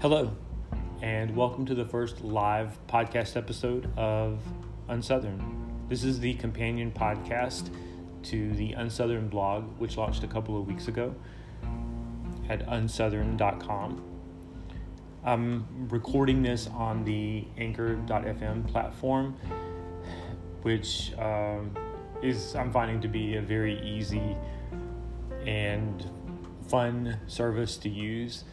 Hello, and welcome to the first live podcast episode of Unsouthern. This is the companion podcast to the Unsouthern blog, which launched a couple of weeks ago at unsouthern.com. I'm recording this on the anchor.fm platform, which um, is I'm finding to be a very easy and fun service to use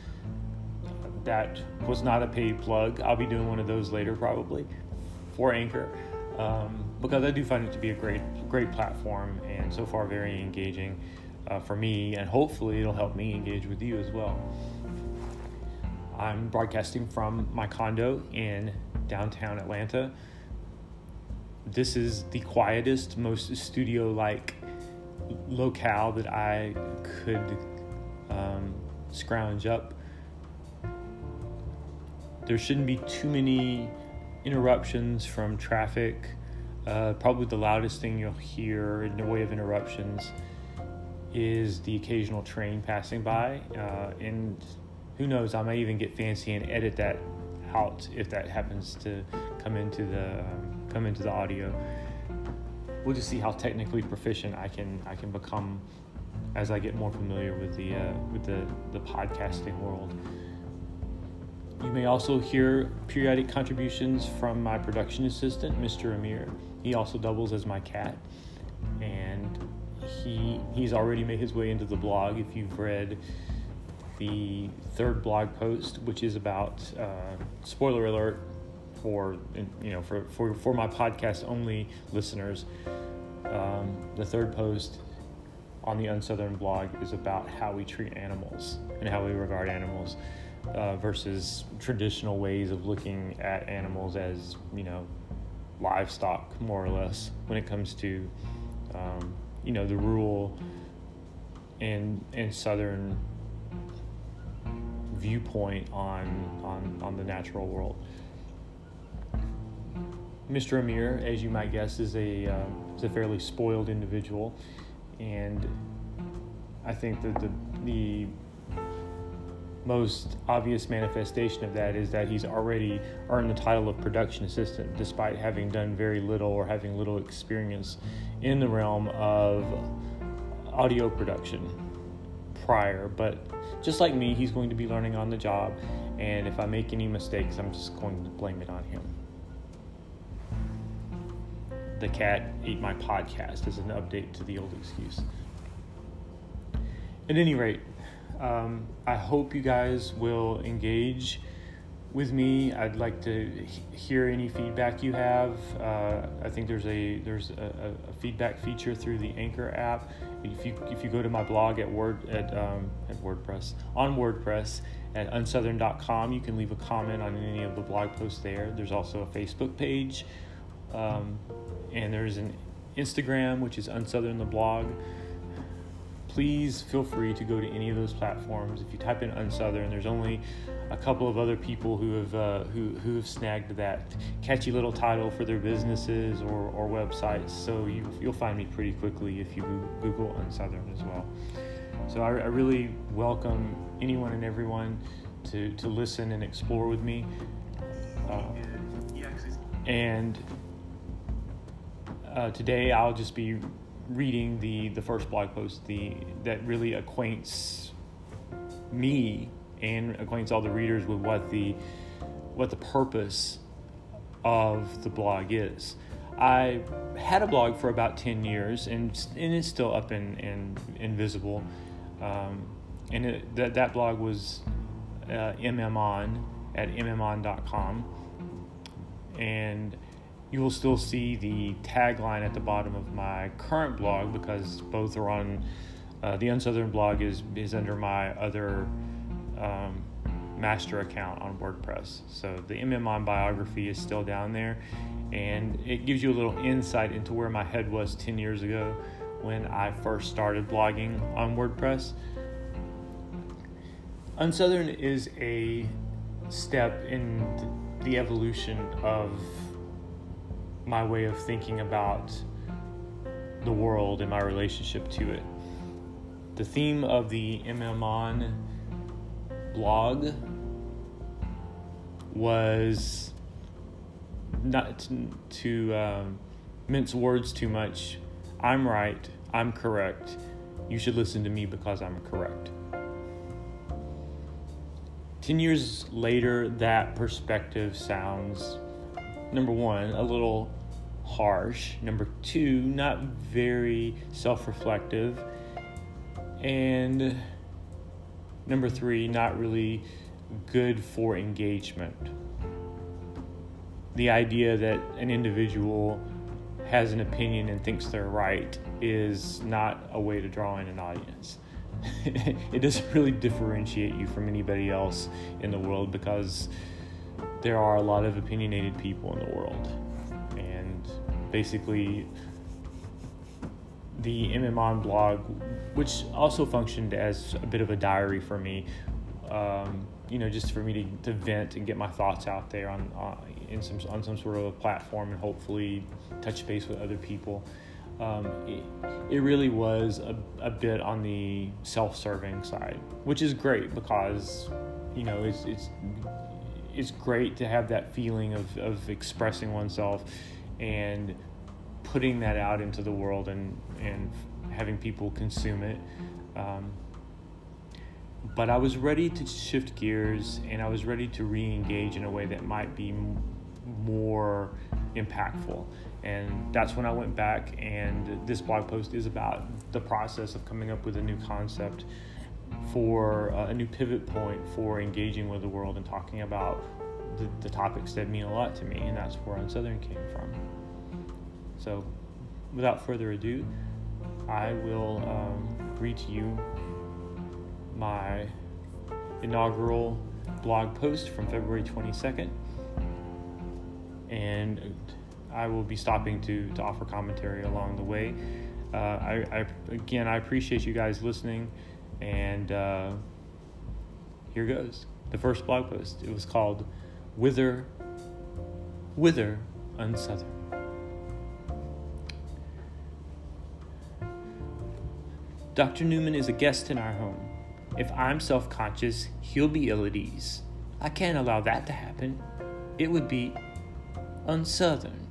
that was not a paid plug. I'll be doing one of those later probably for Anchor um, because I do find it to be a great great platform and so far very engaging uh, for me and hopefully it'll help me engage with you as well. I'm broadcasting from my condo in downtown Atlanta. This is the quietest, most studio like locale that I could um, scrounge up there shouldn't be too many interruptions from traffic. Uh, probably the loudest thing you'll hear in the way of interruptions is the occasional train passing by. Uh, and who knows, I might even get fancy and edit that out if that happens to come into the um, come into the audio. We'll just see how technically proficient I can I can become as I get more familiar with the uh, with the the podcasting world. You may also hear periodic contributions from my production assistant, Mr. Amir. He also doubles as my cat, and he he's already made his way into the blog. If you've read the third blog post, which is about uh, spoiler alert for you know for for for my podcast only listeners, um, the third post on the Unsouthern blog is about how we treat animals and how we regard animals uh, versus traditional ways of looking at animals as you know livestock more or less when it comes to um, you know the rural and and southern viewpoint on on on the natural world. Mr. Amir, as you might guess, is a uh, is a fairly spoiled individual, and I think that the the most obvious manifestation of that is that he's already earned the title of production assistant despite having done very little or having little experience in the realm of audio production prior. But just like me, he's going to be learning on the job, and if I make any mistakes, I'm just going to blame it on him. The cat ate my podcast as an update to the old excuse. At any rate, um, I hope you guys will engage with me. I'd like to hear any feedback you have. Uh, I think there's a there's a, a, feedback feature through the Anchor app. If you if you go to my blog at Word at um, at WordPress on WordPress at unsouthern.com, you can leave a comment on any of the blog posts there. There's also a Facebook page, um, and there's an Instagram which is unsouthern the blog please feel free to go to any of those platforms. If you type in Unsouthern, there's only a couple of other people who have uh, who who have snagged that catchy little title for their businesses or, or websites. So you you'll find me pretty quickly if you Google Unsouthern as well. So I, I really welcome anyone and everyone to to listen and explore with me. Uh, and uh, today I'll just be reading the the first blog post the that really acquaints me and acquaints all the readers with what the what the purpose of the blog is. I had a blog for about 10 years and, and it's still up and, and, invisible. Um, and it, that, that blog was uh, mmon at mmon.com. And you will still see the tagline at the bottom of my current blog because both are on uh, the Unsouthern blog is is under my other um, master account on WordPress. So the MMON biography is still down there, and it gives you a little insight into where my head was 10 years ago when I first started blogging on WordPress. Unsouthern is a step in the evolution of my way of thinking about the world and my relationship to it. The theme of the MMON blog was not to, um, mince words too much. I'm right. I'm correct. You should listen to me because I'm correct. 10 years later, that perspective sounds, number one, a little harsh. Number two, not very self reflective. And number three, not really good for engagement. The idea that an individual has an opinion and thinks they're right is not a way to draw in an audience. it doesn't really differentiate you from anybody else in the world because there are a lot of opinionated people in the world. Basically, the MMON blog, which also functioned as a bit of a diary for me, um, you know, just for me to, to vent and get my thoughts out there on, on in some on some sort of a platform and hopefully touch base with other people. Um, it, it, really was a, a bit on the self-serving side, which is great because you know it's it's it's great to have that feeling of, of expressing oneself and putting that out into the world and and having people consume it. Um, but I was ready to shift gears and I was ready to re-engage in a way that might be m- more impactful and that's when I went back and this blog post is about the process of coming up with a new concept for uh, a new pivot point for engaging with the world and talking about the, the topics that mean a lot to me and that's where Unsouthern came from so without further ado I will um, read to you my inaugural blog post from February 22nd and I will be stopping to to offer commentary along the way. Uh, I, I, again, I appreciate you guys listening, and uh, here goes the first blog post. It was called "Wither, Wither Unsouthern." Dr. Newman is a guest in our home. If I'm self conscious, he'll be ill at ease. I can't allow that to happen. It would be unsouthern.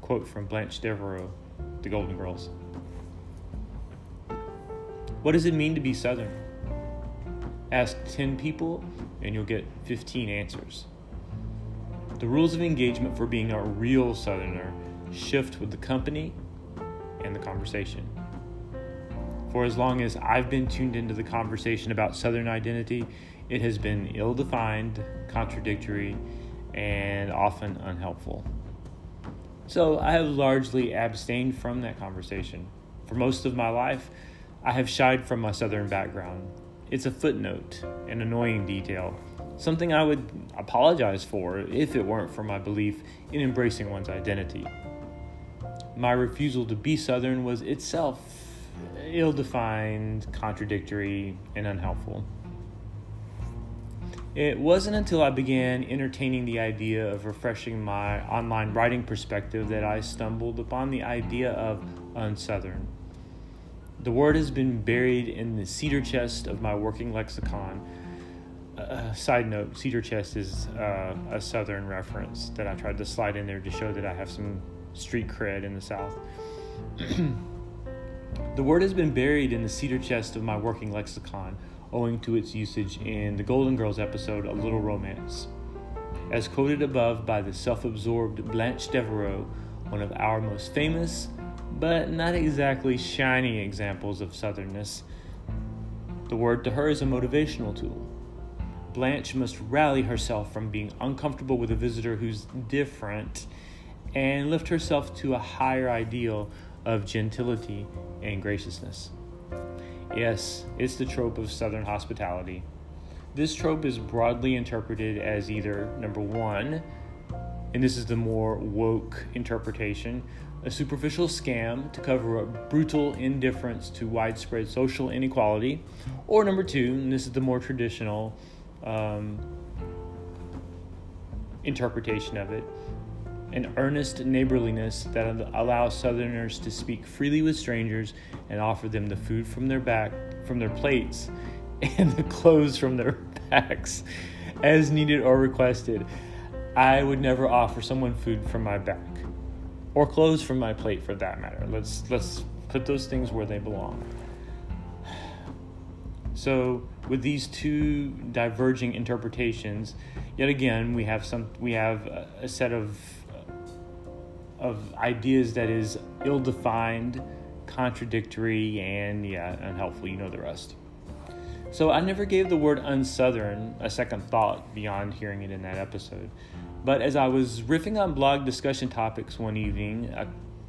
Quote from Blanche Devereaux, The Golden Girls. What does it mean to be Southern? Ask 10 people and you'll get 15 answers. The rules of engagement for being a real Southerner shift with the company and the conversation. For as long as I've been tuned into the conversation about Southern identity, it has been ill defined, contradictory, and often unhelpful. So I have largely abstained from that conversation. For most of my life, I have shied from my Southern background. It's a footnote, an annoying detail, something I would apologize for if it weren't for my belief in embracing one's identity. My refusal to be Southern was itself ill defined, contradictory, and unhelpful. It wasn't until I began entertaining the idea of refreshing my online writing perspective that I stumbled upon the idea of unsouthern. The word has been buried in the cedar chest of my working lexicon. Uh, side note cedar chest is uh, a southern reference that I tried to slide in there to show that I have some street cred in the South. the word has been buried in the cedar chest of my working lexicon owing to its usage in the Golden Girls episode A Little Romance. As quoted above by the self absorbed Blanche Devereaux, one of our most famous, but not exactly shiny examples of southernness, the word to her is a motivational tool. Blanche must rally herself from being uncomfortable with a visitor who's different and lift herself to a higher ideal of gentility and graciousness. Yes, it's the trope of Southern hospitality. This trope is broadly interpreted as either number one, and this is the more woke interpretation, a superficial scam to cover up brutal indifference to widespread social inequality, or number two, and this is the more traditional um, interpretation of it, an earnest neighborliness that allows Southerners to speak freely with strangers and offer them the food from their back from their plates and the clothes from their backs as needed or requested. I would never offer someone food from my back or clothes from my plate for that matter. Let's let's put those things where they belong. So, with these two diverging interpretations, yet again we have some we have a set of of ideas that is ill-defined, contradictory, and yeah, unhelpful. You know the rest. So I never gave the word unsouthern a second thought beyond hearing it in that episode. But as I was riffing on blog discussion topics one evening a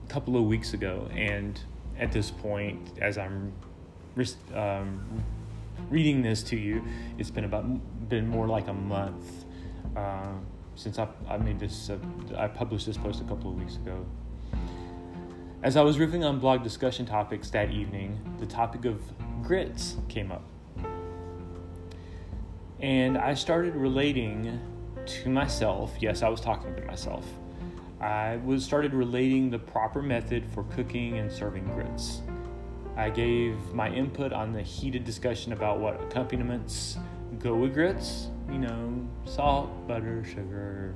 couple of weeks ago, and at this point, as I'm um, reading this to you, it's been about been more like a month uh, since I, I made this. Uh, I published this post a couple of weeks ago. As I was riffing on blog discussion topics that evening, the topic of grits came up. And I started relating to myself. Yes, I was talking to myself. I was started relating the proper method for cooking and serving grits. I gave my input on the heated discussion about what accompaniments go with grits. You know, salt, butter, sugar,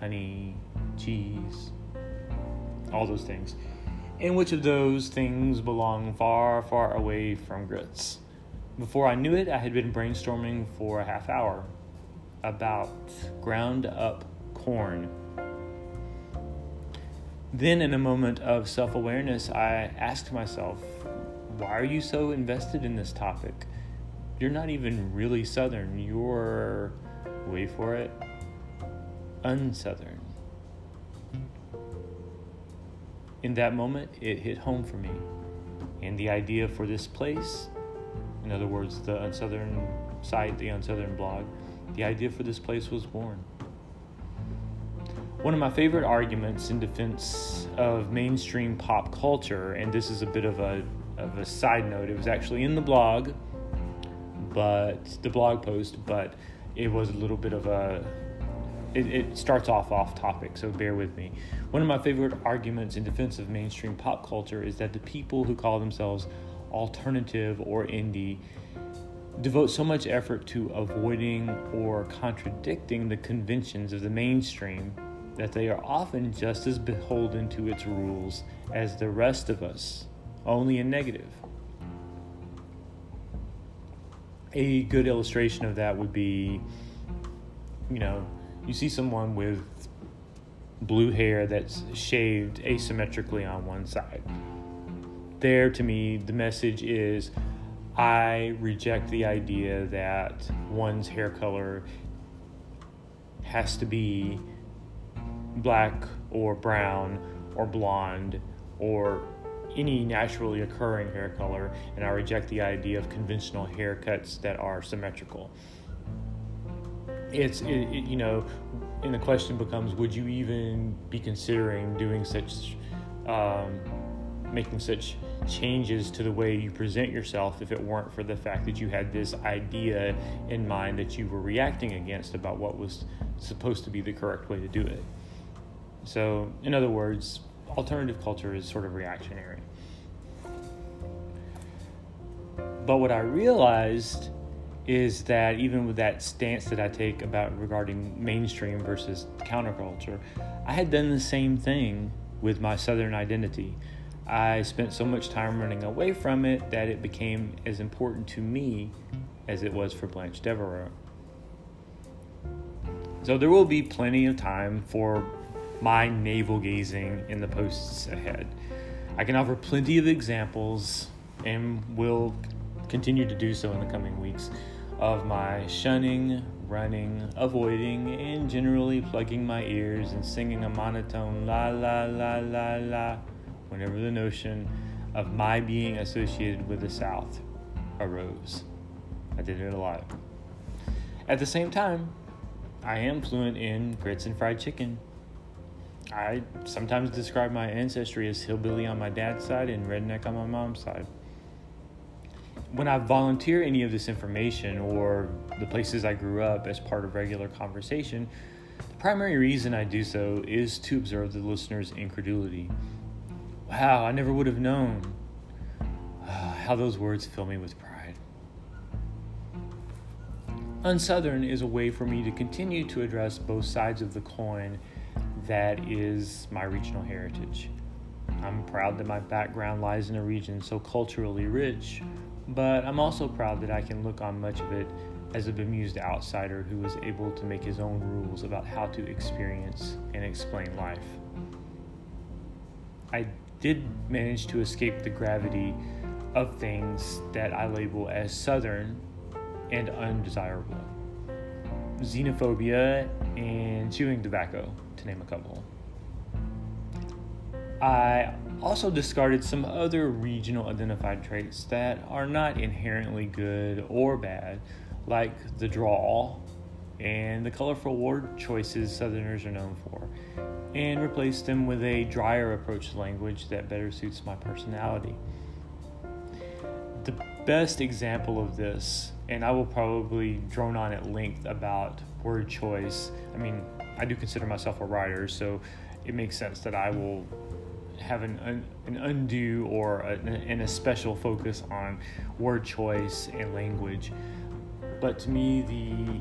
honey, cheese, all those things. And which of those things belong far, far away from grits. Before I knew it, I had been brainstorming for a half hour about ground up corn. Then, in a moment of self awareness, I asked myself, why are you so invested in this topic? You're not even really Southern. You're, wait for it, unsouthern. In that moment, it hit home for me. And the idea for this place, in other words, the Unsouthern site, the Unsouthern blog, the idea for this place was born. One of my favorite arguments in defense of mainstream pop culture, and this is a bit of a, of a side note, it was actually in the blog, but the blog post, but it was a little bit of a it, it, starts off off topic, so bear with me. One of my favorite arguments in defense of mainstream pop culture is that the people who call themselves alternative or indie devote so much effort to avoiding or contradicting the conventions of the mainstream that they are often just as beholden to its rules as the rest of us, only in negative. A good illustration of that would be, you know, you see someone with blue hair that's shaved asymmetrically on one side. There, to me, the message is I reject the idea that one's hair color has to be black or brown or blonde or any naturally occurring hair color, and I reject the idea of conventional haircuts that are symmetrical. It's, it, it, you know, and the question becomes would you even be considering doing such, um, making such changes to the way you present yourself if it weren't for the fact that you had this idea in mind that you were reacting against about what was supposed to be the correct way to do it. So, in other words, alternative culture is sort of reactionary. But what I realized is that even with that stance that I take about regarding mainstream versus counterculture, I had done the same thing with my Southern identity. I spent so much time running away from it that it became as important to me as it was for Blanche Devereaux. So there will be plenty of time for my navel gazing in the posts ahead. I can offer plenty of examples and will continue to do so in the coming weeks of my shunning, running, avoiding, and generally plugging my ears and singing a monotone la la la la la whenever the notion of my being associated with the South arose. I did it a lot. At the same time, I am fluent in grits and fried chicken. I sometimes describe my ancestry as hillbilly on my dad's side and redneck on my mom's side. When I volunteer any of this information or the places I grew up as part of regular conversation, the primary reason I do so is to observe the listener's incredulity. Wow, I never would have known. Ah, how those words fill me with pride. unsouthern is a way for me to continue to address both sides of the coin that is my regional heritage. I'm proud that my background lies in a region so culturally rich, but I'm also proud that I can look on much of it as a bemused outsider who was able to make his own rules about how to experience and explain life. I did manage to escape the gravity of things that I label as Southern and undesirable xenophobia and chewing tobacco, to name a couple. I also discarded some other regional identified traits that are not inherently good or bad, like the drawl and the colorful word choices Southerners are known for, and replaced them with a drier approach to language that better suits my personality. The best example of this, and I will probably drone on at length about word choice. I mean, I do consider myself a writer, so it makes sense that I will have an, an undue or a, and a special focus on word choice and language. But to me, the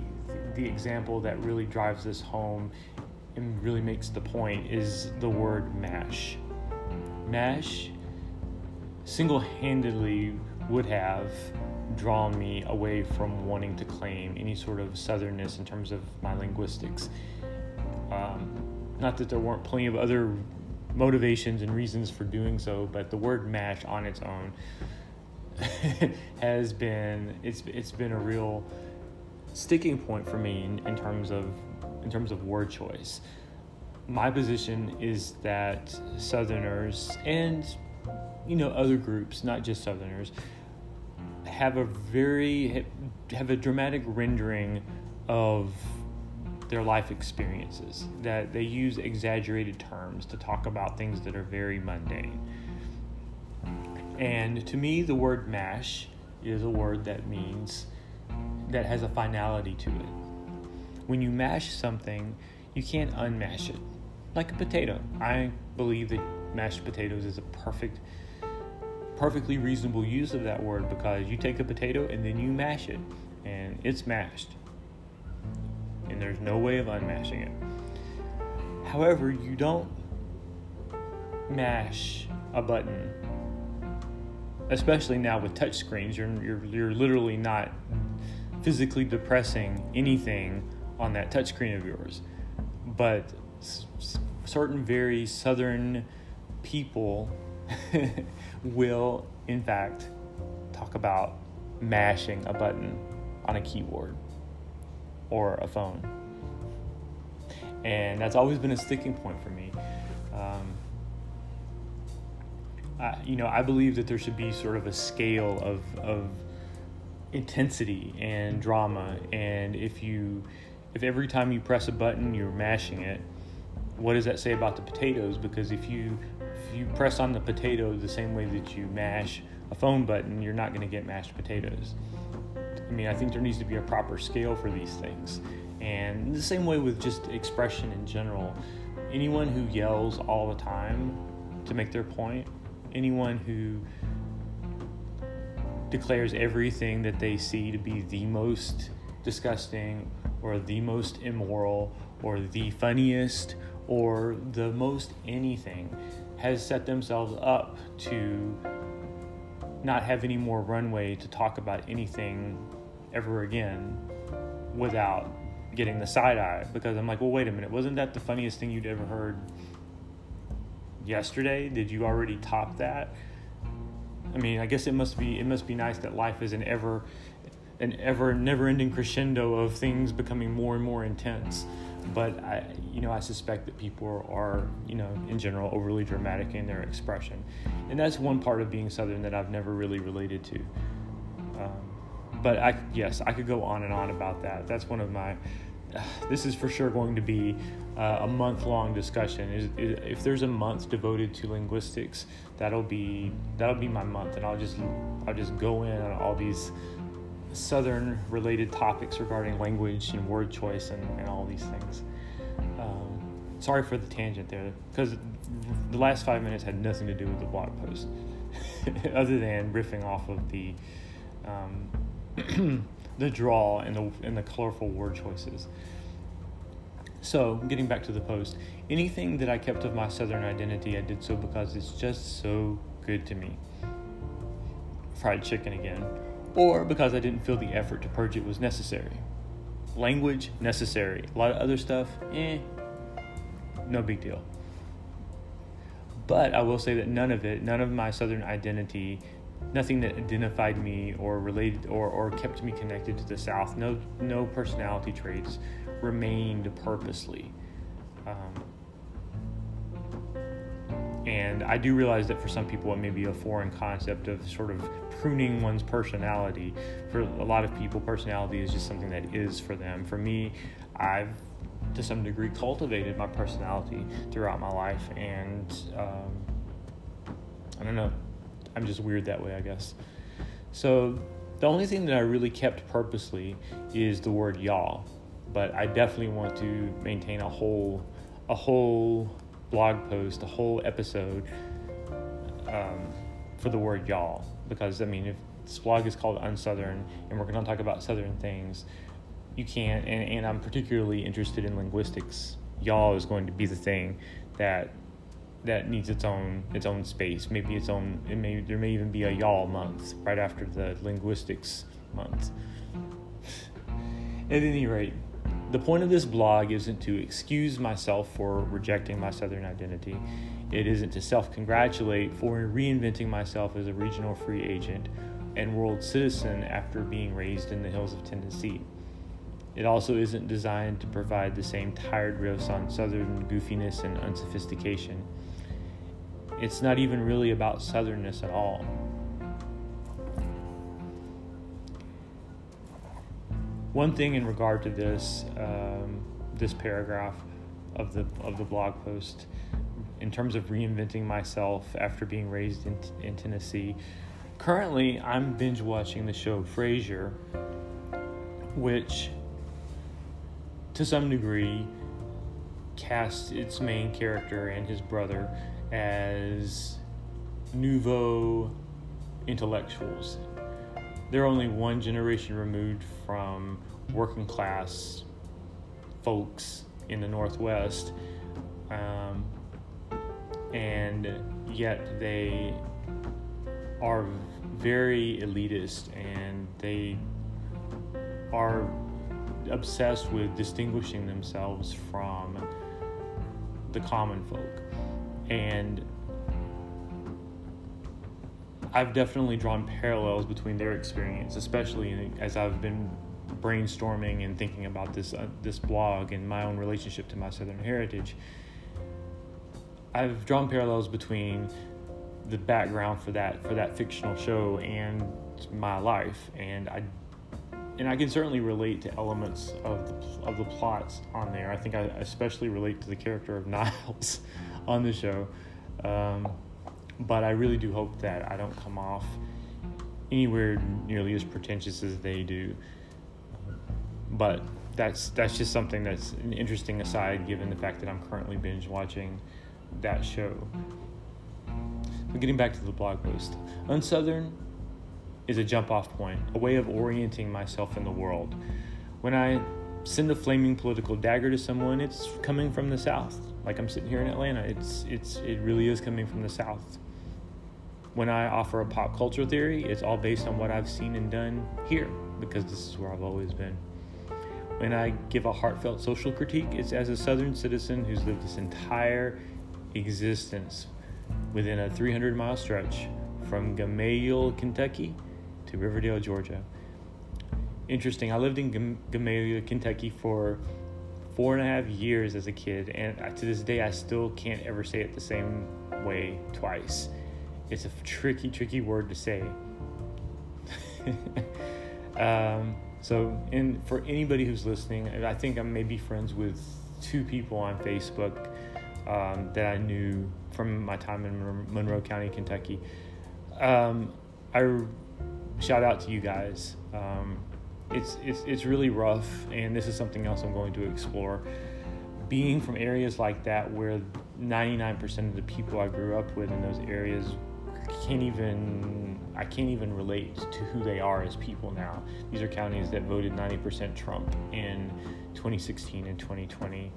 the example that really drives this home and really makes the point is the word mash. Mash single-handedly would have drawn me away from wanting to claim any sort of southernness in terms of my linguistics. Um, not that there weren't plenty of other motivations and reasons for doing so, but the word mash on its own has been it's it's been a real sticking point for me in, in terms of in terms of word choice. My position is that Southerners and you know other groups, not just Southerners, have a very have a dramatic rendering of their life experiences that they use exaggerated terms to talk about things that are very mundane and to me the word mash is a word that means that has a finality to it when you mash something you can't unmash it like a potato i believe that mashed potatoes is a perfect perfectly reasonable use of that word because you take a potato and then you mash it and it's mashed. And there's no way of unmashing it. However, you don't mash a button, especially now with touch screens. You're, you're, you're literally not physically depressing anything on that touch screen of yours. But s- certain very southern people will, in fact, talk about mashing a button on a keyboard or a phone. And that's always been a sticking point for me. Um, I, you know, I believe that there should be sort of a scale of, of intensity and drama. And if you, if every time you press a button you're mashing it, what does that say about the potatoes? Because if you if you press on the potato the same way that you mash a phone button, you're not going to get mashed potatoes. I mean, I think there needs to be a proper scale for these things. And the same way with just expression in general. Anyone who yells all the time to make their point, anyone who declares everything that they see to be the most disgusting or the most immoral or the funniest or the most anything has set themselves up to not have any more runway to talk about anything ever again without getting the side eye because I'm like, well, wait a minute, wasn't that the funniest thing you'd ever heard yesterday? Did you already top that? I mean, I guess it must be it must be nice that life is an ever an ever never ending crescendo of things becoming more and more intense but I, you know, I suspect that people are, you know, in general, overly dramatic in their expression, and that's one part of being Southern that I've never really related to. Um, but I, yes, I could go on and on about that. That's one of my. Uh, this is for sure going to be uh, a month-long discussion. Is, is, if there's a month devoted to linguistics, that'll be that'll be my month, and I'll just I'll just go in on all these Southern related topics regarding language and word choice and, and all these things. Um, sorry for the tangent there, because the last five minutes had nothing to do with the blog post, other than riffing off of the um, the draw and the and the colorful word choices. So, getting back to the post, anything that I kept of my Southern identity, I did so because it's just so good to me. Fried chicken again. Or because I didn't feel the effort to purge it was necessary. Language, necessary. A lot of other stuff, eh, no big deal. But I will say that none of it, none of my Southern identity, nothing that identified me or related or, or kept me connected to the South, no no personality traits remained purposely. Um, and I do realize that for some people it may be a foreign concept of sort of pruning one's personality. For a lot of people, personality is just something that is for them. For me, I've to some degree cultivated my personality throughout my life, and um, I don't know, I'm just weird that way, I guess. So the only thing that I really kept purposely is the word y'all but I definitely want to maintain a whole a whole blog post, a whole episode um, for the word y'all because I mean if this blog is called Unsouthern and we're going to talk about Southern things, you can't. And, and I'm particularly interested in linguistics. Y'all is going to be the thing that that needs its own its own space. Maybe its own. It may there may even be a y'all month right after the linguistics month. At any rate, the point of this blog isn't to excuse myself for rejecting my Southern identity. It isn't to self congratulate for reinventing myself as a regional free agent and world citizen after being raised in the hills of Tennessee. It also isn't designed to provide the same tired riffs on Southern goofiness and unsophistication. It's not even really about Southernness at all. one thing in regard to this um, this paragraph of the of the blog post in terms of reinventing myself after being raised in, in Tennessee. Currently, I'm binge watching the show Frasier, which to some degree casts its main character and his brother as nouveau intellectuals they're only one generation removed from working class folks in the Northwest, um, and yet they are very elitist and they are obsessed with distinguishing themselves from the common folk. And I've definitely drawn parallels between their experience, especially as I've been brainstorming and thinking about this uh, this blog and my own relationship to my Southern heritage. I've drawn parallels between the background for that for that fictional show and my life, and I and I can certainly relate to elements of the of the plots on there. I think I especially relate to the character of Niles on the show. Um, but I really do hope that I don't come off anywhere nearly as pretentious as they do. But that's that's just something that's an interesting aside, given the fact that I'm currently binge watching that show. But getting back to the blog post, Unsouthern is a jump off point, a way of orienting myself in the world. When I send a flaming political dagger to someone, it's coming from the South. Like I'm sitting here in Atlanta, it's it's it really is coming from the South when I offer a pop culture theory, it's all based on what I've seen and done here because this is where I've always been. When I give a heartfelt social critique, it's as a Southern citizen who's lived this entire existence within a 300 mile stretch from Gamaliel, Kentucky to Riverdale, Georgia. Interesting, I lived in Gamaliel, Kentucky for four and a half years as a kid, and to this day, I still can't ever say it the same way twice it's a tricky, tricky word to say. um, so, in for anybody who's listening, I think I'm maybe friends with two people on Facebook um, that I knew from my time in Monroe County, Kentucky. Um, I shout out to you guys. Um, it's it's it's really rough, and this is something else I'm going to explore. Being from areas like that, where 99% of the people I grew up with in those areas can't even I can't even relate to who they are as people now. These are counties that voted 90% Trump in 2016 and 2020,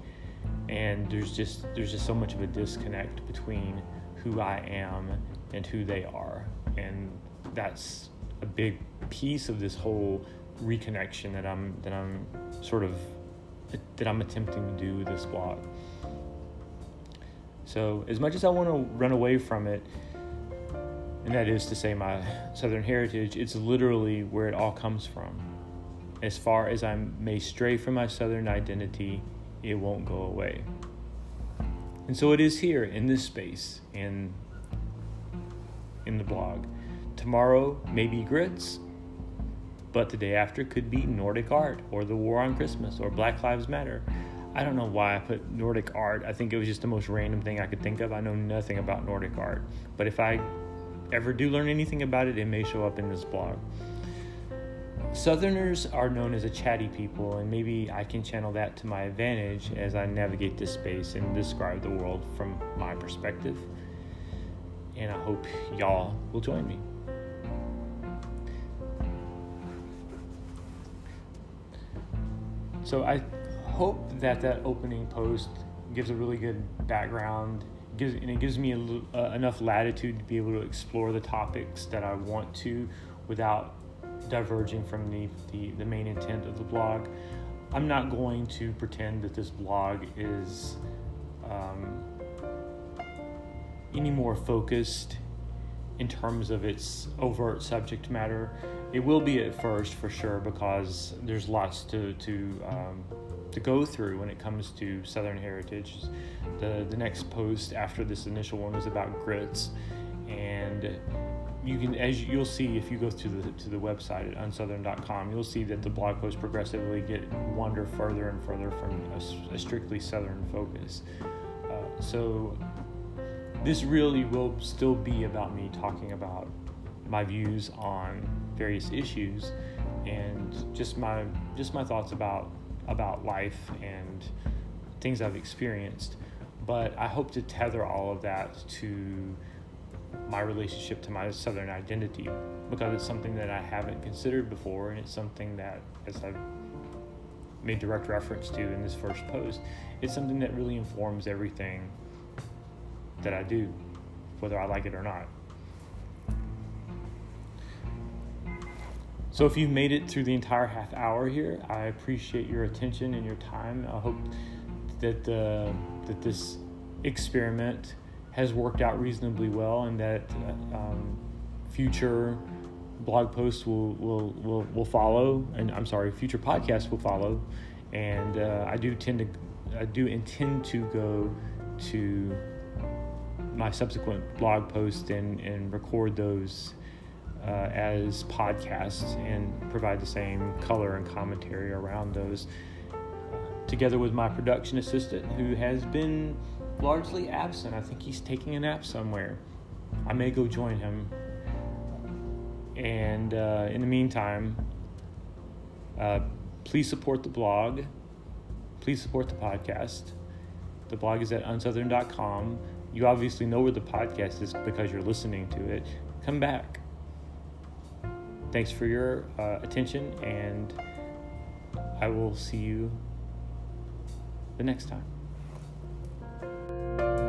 and there's just there's just so much of a disconnect between who I am and who they are, and that's a big piece of this whole reconnection that I'm that I'm sort of that I'm attempting to do with this blog. So as much as I want to run away from it, and that is to say my Southern heritage, it's literally where it all comes from. As far as I may stray from my Southern identity, it won't go away. And so it is here in this space in in the blog. Tomorrow may be grits, but the day after could be Nordic art or the war on Christmas or Black Lives Matter. I don't know why I put Nordic art. I think it was just the most random thing I could think of. I know nothing about Nordic art, but if I ever do learn anything about it, it may show up in this blog. Southerners are known as a chatty people, and maybe I can channel that to my advantage as I navigate this space and describe the world from my perspective. And I hope y'all will join me. So I hope that that opening post gives a really good background gives and it gives me a, uh, enough latitude to be able to explore the topics that I want to without diverging from the, the, the main intent of the blog. I'm not going to pretend that this blog is um, any more focused in terms of its overt subject matter. It will be at first for sure because there's lots to to um, to go through when it comes to Southern heritage. The the next post after this initial one is about grits, and you can as you'll see if you go to the to the website at unsouthern.com, you'll see that the blog posts progressively get wander further and further from a, a strictly Southern focus. Uh, so this really will still be about me talking about my views on various issues and just my just my thoughts about about life and things I've experienced. But I hope to tether all of that to my relationship to my Southern identity because it's something that I haven't considered before, and it's something that, as I've made direct reference to in this first post, it's something that really informs everything that I do, whether I like it or not. So if you've made it through the entire half hour here, I appreciate your attention and your time. I hope that uh, that this experiment has worked out reasonably well, and that um, future blog posts will, will will will follow. And I'm sorry, future podcasts will follow. And uh, I do tend to I do intend to go to my subsequent blog posts and, and record those uh, as podcasts and provide the same color and commentary around those. together with my production assistant, who has been largely absent. I think he's taking a nap somewhere. I may go join him. And uh, in the meantime, uh, please support the blog. Please support the podcast. The blog is at unsouthern.com. You obviously know where the podcast is because you're listening to it. Come back. Thanks for your uh, attention, and I will see you the next time thank you